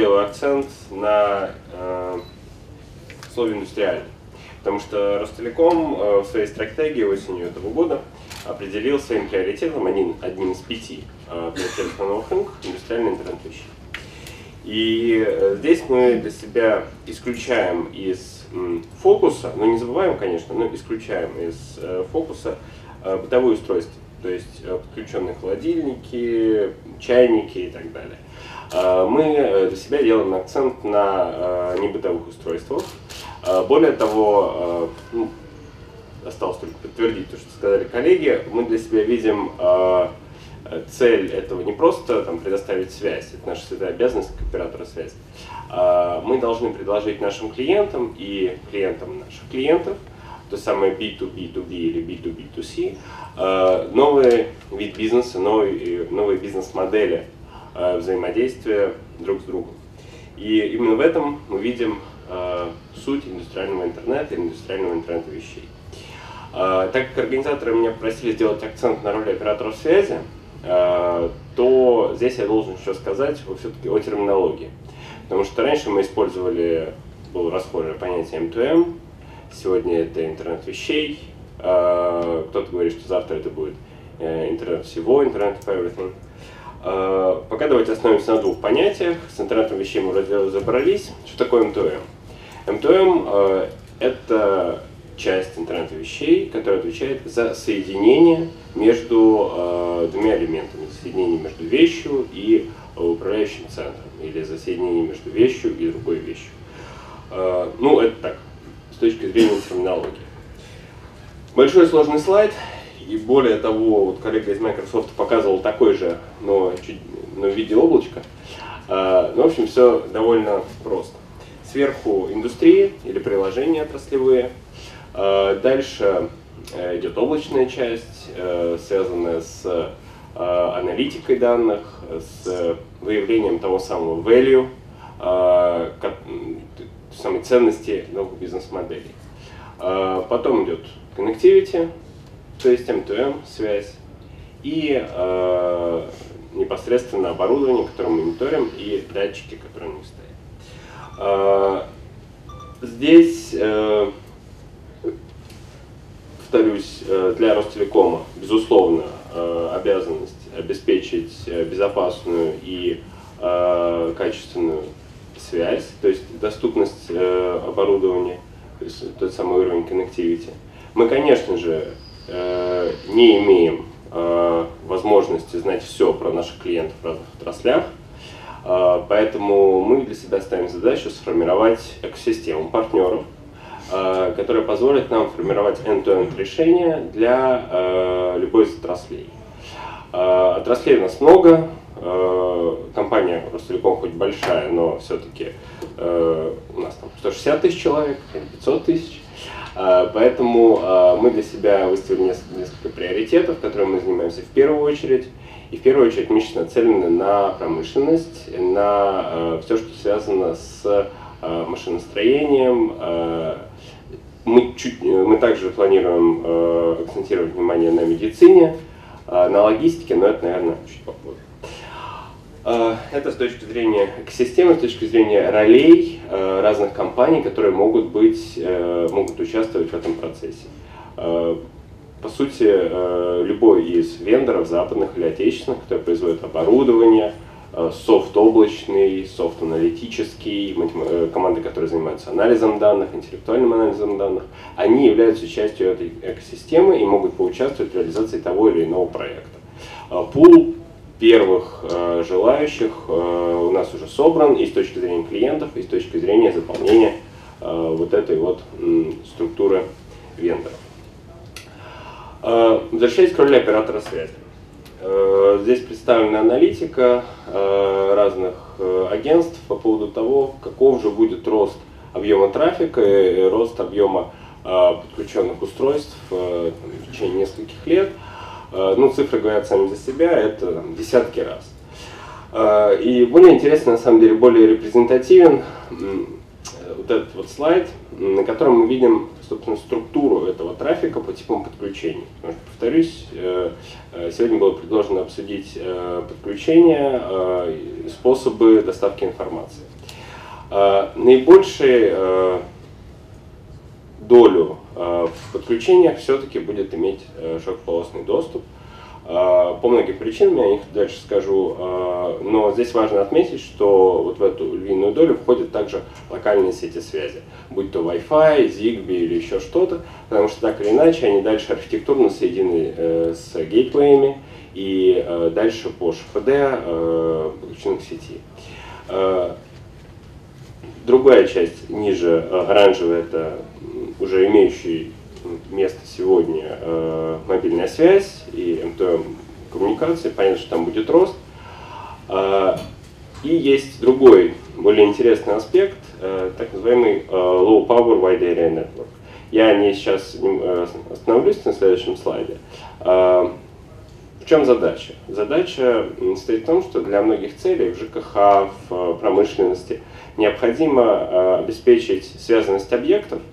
делаю акцент на э, слове индустриальный. Потому что Ростелеком э, в своей стратегии осенью этого года определил своим приоритетом один, одним из пяти э, приоритетов на новых рынках индустриальный интернет вещей. И э, здесь мы для себя исключаем из фокуса, но не забываем, конечно, но исключаем из э, фокуса э, бытовые устройства, то есть э, подключенные холодильники, чайники и так далее. Э, мы э, для себя делаем акцент на э, небытовых устройствах. Более того, ну, осталось только подтвердить то, что сказали коллеги, мы для себя видим цель этого не просто там, предоставить связь, это наша святая обязанность как оператора связи. Мы должны предложить нашим клиентам и клиентам наших клиентов, то самое B2B2B или B2B2C, э, новый вид бизнеса, новые, новые бизнес-модели взаимодействия друг с другом. И именно в этом мы видим э, суть индустриального интернета индустриального интернета вещей. Э, Так как организаторы меня попросили сделать акцент на роли операторов связи, э, то здесь я должен еще сказать все-таки о терминологии. Потому что раньше мы использовали, было расхожее понятие M2M, сегодня это интернет вещей, э, кто-то говорит, что завтра это будет э, интернет всего, интернет of everything. Э, Пока давайте остановимся на двух понятиях. С интернетом вещей мы разобрались. Что такое M2M? M2M э, это часть интернета вещей, которая отвечает за соединение между э, двумя элементами. Соединение между вещью и управляющим центром. Или за соединение между вещью и другой вещью. Ну, это так, с точки зрения терминологии. Большой сложный слайд. И более того, вот коллега из Microsoft показывал такой же, но, чуть, но в виде облачка. Э, Ну, в общем, все довольно просто. Сверху индустрии или приложения отраслевые. Э, Дальше э, идет облачная часть, э, связанная с э, аналитикой данных, с выявлением того самого value, т- самой ценности новых бизнес-моделей. Потом идет connectivity, то есть M2M связь, и э, непосредственно оборудование, которое мы мониторим, и датчики, которые на них стоят. Э, здесь, э, повторюсь, э, для Ростелекома, безусловно, э, обязанность обеспечить э, безопасную и э, качественную связь, то есть доступность э, оборудования, то есть тот самый уровень connectivity. Мы, конечно же, э, не имеем э, возможности знать все про наших клиентов в разных отраслях, э, поэтому мы для себя ставим задачу сформировать экосистему партнеров, которая позволит нам формировать end-to-end решения для любой из отраслей. Отраслей у нас много, компания Ростелеком хоть большая, но все-таки у нас там 160 тысяч человек, 500 тысяч. Э, Поэтому э, мы для себя выставили несколько, приоритетов, которыми мы занимаемся в первую очередь. И в первую очередь мы сейчас нацелены на промышленность, на все, что связано с э, машиностроением. Э, Мы, чуть, э, мы также планируем э, акцентировать внимание на медицине, э, на логистике, но это, наверное, чуть попозже. Э, Это с точки зрения экосистемы, с точки зрения ролей э, разных компаний, которые могут быть, э, могут участвовать в этом процессе. По сути, любой из вендоров, западных или отечественных, которые производят оборудование, софт облачный, софт аналитический, команды, которые занимаются анализом данных, интеллектуальным анализом данных, они являются частью этой экосистемы и могут поучаствовать в реализации того или иного проекта. Пул первых э, желающих э, у нас уже собран и с точки зрения клиентов, и с точки зрения заполнения э, вот этой вот м, структуры вендоров. Э, Возвращаясь к роли оператора связи. Э, Здесь представлена аналитика э, разных э, агентств по поводу того, каков же будет рост объема трафика и рост объема э, подключенных устройств э, в течение нескольких лет. Э, Ну, цифры говорят сами за себя, это там, десятки раз. Э, И более интересно, на самом деле, более репрезентативен э, вот этот вот слайд, на котором мы видим, собственно, структуру этого трафика по типам подключений. Потому что, повторюсь, сегодня было предложено обсудить подключение, способы доставки информации. Наибольший долю в подключениях все-таки будет иметь широкополосный доступ – а, по многим причинам, я о них дальше скажу, а, но здесь важно отметить, что вот в эту львиную долю входят также локальные сети связи, будь то Wi-Fi, Zigbee или еще что-то, потому что так или иначе они дальше архитектурно соединены э, с гейтвеями и э, дальше по ШФД э, подключены к сети. Другая часть ниже оранжевая это уже имеющий место сегодня э, мобильная связь и МТМ коммуникации, понятно, что там будет рост. Э, и есть другой, более интересный аспект, э, так называемый э, Low Power Wide Area Network. Я не сейчас э, остановлюсь на следующем слайде. Э, в чем задача? Задача стоит в том, что для многих целей в ЖКХ, в промышленности необходимо э, обеспечить связанность объектов –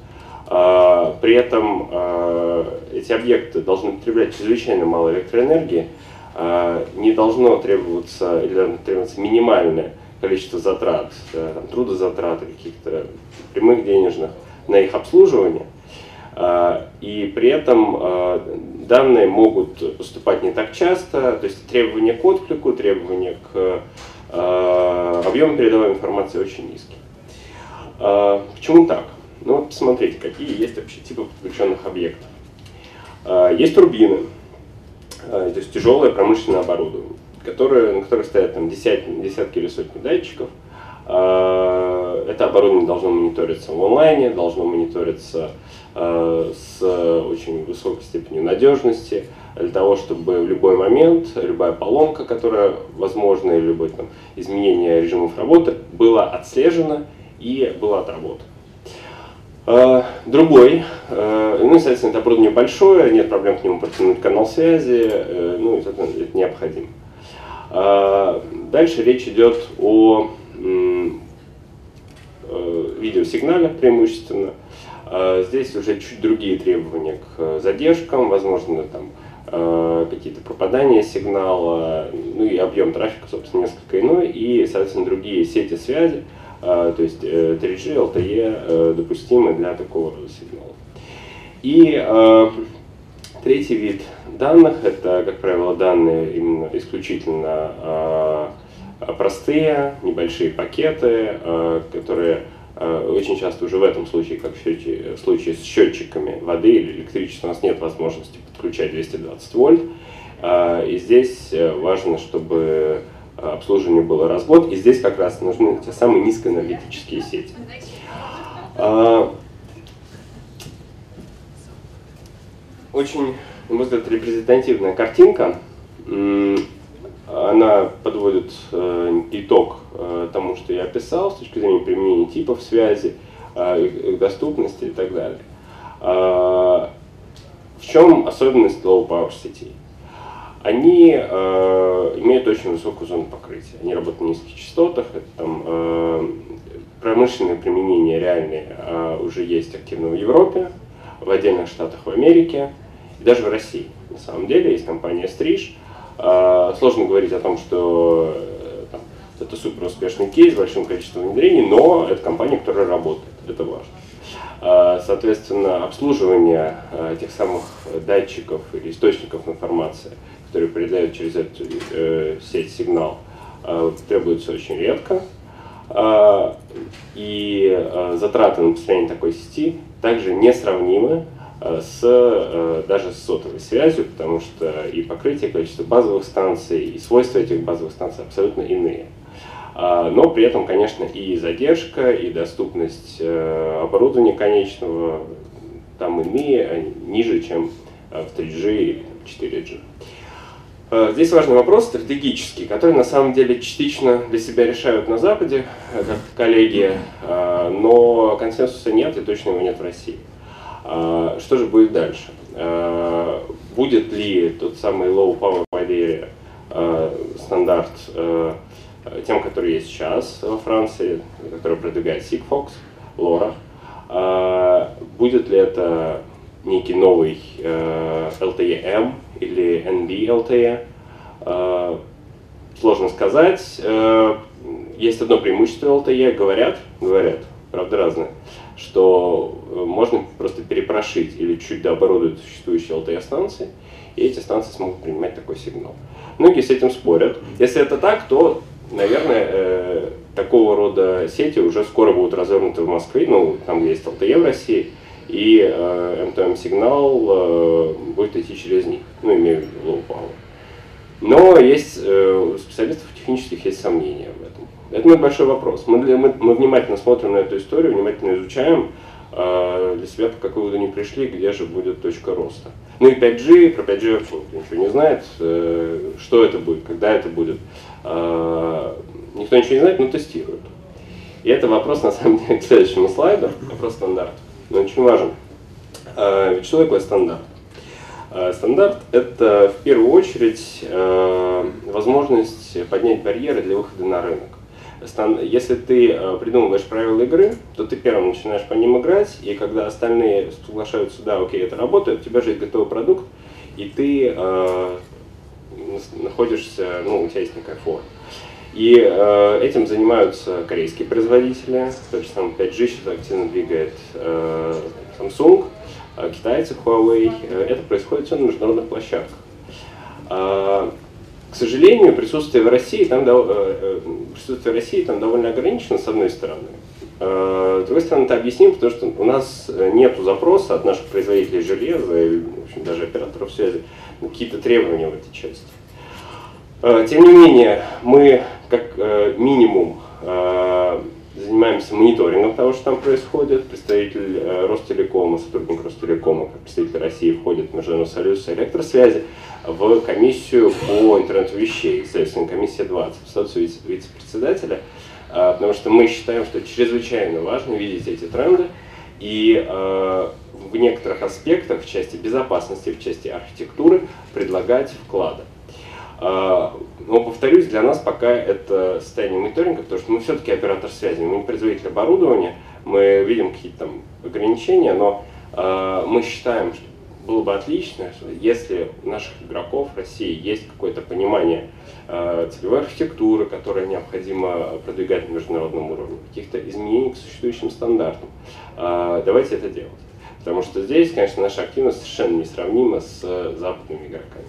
при этом а, эти объекты должны потреблять чрезвычайно мало электроэнергии, а, не должно требоваться, или должно требоваться минимальное количество затрат, там, трудозатрат каких-то прямых денежных на их обслуживание. И при этом данные могут поступать не так часто, то есть требования к отклику, требования к объему передаваемой информации очень низкие. Почему так? Ну посмотрите, какие есть вообще типы подключенных объектов. А, есть турбины, а, то есть тяжелое промышленное оборудование, которое, на которых стоят там десятки, десятки или сотни датчиков. А, это оборудование должно мониториться в онлайне, должно мониториться с очень высокой степенью надежности, для того, чтобы в любой момент, любая поломка, которая возможна, или любое там, изменение режимов работы, была отслежена и была отработана. А, другой, э, ну, соответственно, это оборудование большое, нет проблем к нему подтянуть канал связи, э, ну, соответственно, это необходимо. А, дальше речь идет о э, видеосигнале преимущественно. А, здесь уже чуть другие требования к задержкам, возможно, там какие-то пропадания сигнала, ну и объем трафика, собственно, несколько иной, и, соответственно, другие сети связи, а, то есть 3G, э, LTE э, допустимы для такого рода сигналов. И а, третий вид данных, это, как правило, данные именно исключительно а, простые, небольшие пакеты, которые очень часто уже в этом случае, как в случае с счетчиками воды или электричества, у нас нет возможности подключать 220 вольт. И здесь э, важно, чтобы обслуживанию был развод, и здесь как раз нужны те самые низкоэнергетические сети. А, очень, на мой взгляд, репрезентативная картинка. Она подводит э, итог э, тому, что я описал с точки зрения применения типов связи, э, их доступности и так далее. А, в чем особенность low power сетей? Они э, имеют очень высокую зону покрытия. Они работают на низких частотах, это там э, промышленное применение реальные э, уже есть активно в Европе, в отдельных штатах в Америке и даже в России. На самом деле есть компания Стриж. Э, сложно говорить о том, что э, там, это супер успешный кейс с большим количеством внедрений, но это компания, которая работает, это важно. Э, соответственно, обслуживание э, тех самых датчиков или источников информации – который передает через эту э, сеть сигнал, э, требуется очень редко. Э, и э, затраты на построение такой сети также несравнимы э, с, э, даже с сотовой связью, потому что и покрытие, количество базовых станций, и свойства этих базовых станций абсолютно иные. Э, но при этом, конечно, и задержка, и доступность э, оборудования конечного там иные, ниже, чем в 3G или 4G. Э, здесь важный вопрос стратегический, который на самом деле частично для себя решают на Западе, э, как коллеги, э, но консенсуса нет и точно его нет в России. Что же будет дальше? Будет ли тот самый low power wide стандарт тем, который есть сейчас во Франции, который продвигает Sigfox, LoRa? Будет ли это некий новый э, LTE-M или NB-LTE. Э, сложно сказать. Э, есть одно преимущество LTE, говорят, говорят, правда разное, что э, можно просто перепрошить или чуть дооборудовать существующие LTE-станции, и эти станции смогут принимать такой сигнал. Многие с этим спорят. Если это так, то, наверное, э, такого рода сети уже скоро будут развернуты в Москве, ну, там, где есть LTE в России, и э, МТМ-сигнал э, будет идти через них, ну, имею в виду low power. Но есть, э, у специалистов технических есть сомнения в этом. Это большой вопрос. Мы, мы, мы внимательно смотрим на эту историю, внимательно изучаем, э, для себя по какой выводу не пришли, где же будет точка роста. Ну и 5G, про 5G вообще никто ничего не знает, э, что это будет, когда это будет. Э, никто ничего не знает, но тестируют. И это вопрос, на самом деле, к следующему слайду, вопрос стандарт. Но очень важен. Э, ведь что такое стандарт? Э, стандарт – это в первую очередь э, возможность поднять барьеры для выхода на рынок. Если ты э, придумываешь правила игры, то ты первым начинаешь по ним играть, и когда остальные соглашаются, да, окей, это работает, у тебя же есть готовый продукт, и ты э, находишься, ну, у тебя есть некая форма. И э, этим занимаются корейские производители, тот же самый 5G сейчас активно двигает э, Samsung, э, китайцы Huawei. Э, это происходит все на международных площадках. Э, к сожалению, присутствие в России там, э, э, присутствие России там довольно ограничено, с одной стороны. Э, с другой стороны, это объясним, потому что у нас нет запроса от наших производителей железа и в общем, даже операторов связи какие-то требования в этой части. Тем не менее, мы как минимум занимаемся мониторингом того, что там происходит. Представитель Ростелекома, сотрудник Ростелекома, как представитель России входит в Международный союз электросвязи в комиссию по интернету вещей, следственная комиссия 20, в статусе вице-председателя, а, потому что мы считаем, что чрезвычайно важно видеть эти тренды и а, в некоторых аспектах, в части безопасности, в части архитектуры, предлагать вклады. Но, повторюсь, для нас пока это состояние мониторинга, потому что мы все-таки оператор связи, мы не производитель оборудования, мы видим какие-то там ограничения, но мы считаем, что было бы отлично, если у наших игроков в России есть какое-то понимание э, целевой архитектуры, которая необходимо продвигать на международном уровне, каких-то изменений к существующим стандартам. Э, давайте это делать. Потому что здесь, конечно, наша активность совершенно несравнима с западными игроками.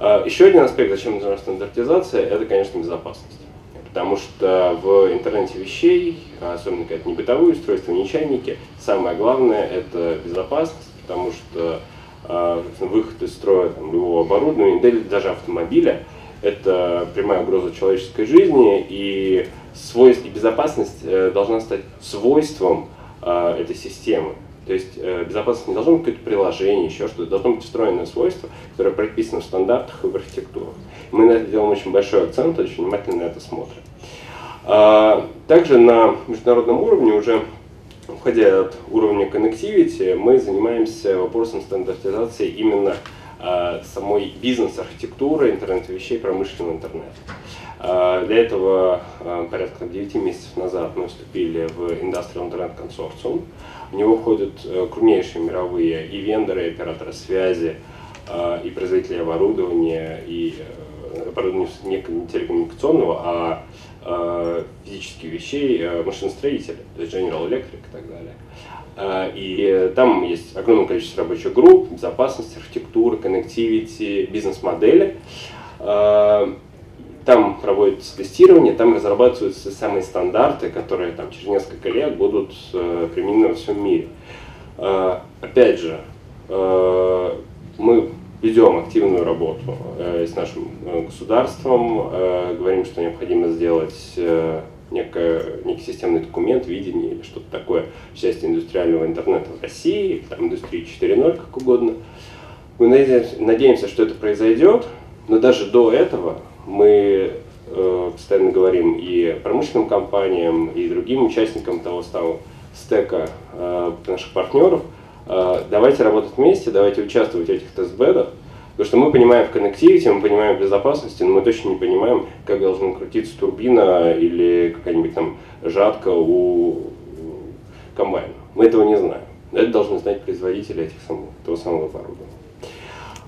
Э, еще один аспект, зачем нужна стандартизация, это, конечно, безопасность. Потому что в интернете вещей, особенно когда это не бытовые устройства, не чайники, самое главное это безопасность, потому что э, выход из строя там, любого оборудования, даже автомобиля, это прямая угроза человеческой жизни, и, свойств, и безопасность э, должна стать свойством этой системы. То есть э, безопасность не должно быть какое-то приложение, еще что-то, должно быть встроенное свойство, которое прописано в стандартах и в архитектурах. Мы на это делаем очень большой акцент, очень внимательно на это смотрим. А, также на международном уровне уже Уходя от уровня connectivity, мы занимаемся вопросом стандартизации именно э, самой бизнес-архитектуры интернета вещей, промышленного интернета. Э, для этого э, порядка 9 месяцев назад мы вступили в Industrial Internet Consortium. В него входят э, крупнейшие мировые и вендоры, и операторы связи, и производители оборудования, и оборудования не телекоммуникационного, а физических вещей машиностроители, то есть General Electric и так далее. И там есть огромное количество рабочих групп, безопасность, архитектура, коннективити, бизнес-модели. Там проводится тестирование, там разрабатываются самые стандарты, которые там, через несколько лет будут применены во всем мире. Опять же, мы ведем активную работу э, с нашим э, государством, э, говорим, что необходимо сделать э, некое, некий системный документ, видение или что-то такое в части индустриального интернета в России, там индустрии 4.0, как угодно. Мы надеемся, надеемся, что это произойдет, но даже до этого мы э, постоянно говорим и промышленным компаниям, и другим участникам того самого стека э, наших партнеров – а, давайте работать вместе, давайте участвовать в этих тестбедах, потому что мы понимаем в коннективити, мы понимаем в безопасности, но мы точно не понимаем, как должна крутиться турбина или какая-нибудь там жатка у комбайна. Мы этого не знаем. Это должны знать производители этих самых, того самого оборудования.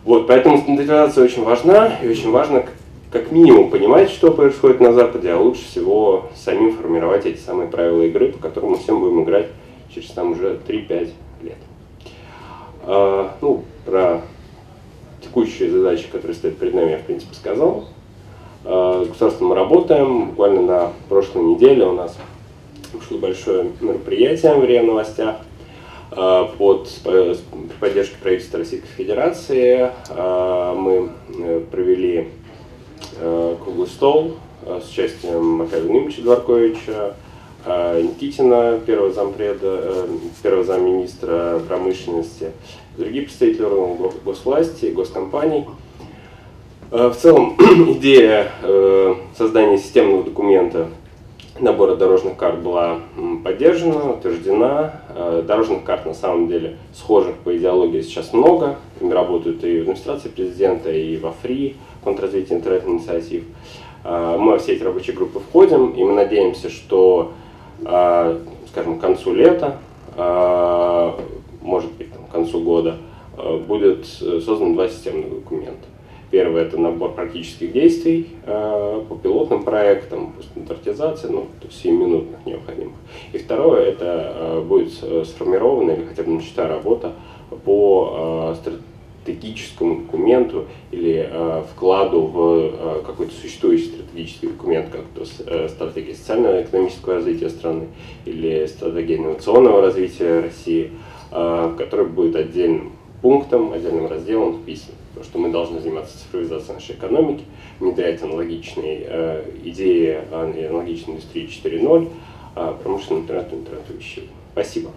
Вот, поэтому стандартизация очень важна, и очень важно как минимум понимать, что происходит на Западе, а лучше всего самим формировать эти самые правила игры, по которым мы всем будем играть через там уже 3-5 лет. А, ну, про текущие задачи, которые стоят перед нами, я в принципе сказал. А, с государством мы работаем. Буквально на прошлой неделе у нас вышло большое мероприятие в РИА Новостях а, под поддержкой правительства Российской Федерации. А, мы э, провели круглый стол э, с участием Михаила Нимовича Дворковича, Никитина, первого зампреда, первого замминистра промышленности, другие представители органов госвласти, госкомпаний. В целом идея создания системного документа набора дорожных карт была поддержана, утверждена. Э, дорожных карт на самом деле схожих по идеологии сейчас много. Ими работают и в администрации президента, и во ФРИ, фонд развития интернет-инициатив. Э, мы во все эти рабочие группы входим, и мы надеемся, что, э, скажем, к концу лета, может быть, к концу года, будет создан два системных документа. Первое – это набор практических действий э, по пилотным проектам, по стандартизации, ну, 7-минутных необходимых. И второе – это э, будет сформирована или хотя бы начата работа по э, стратегическому документу или э, вкладу в э, какой-то существующий стратегический документ, как то э, стратегия социального и экономического развития страны или стратегия инновационного развития России, э, который будет отдельным пунктом, отдельным разделом вписан что мы должны заниматься цифровизацией нашей экономики, внедрять аналогичные э, идеи, аналогичной индустрии 4.0, э, промышленный интернет, интернет вещей. Спасибо.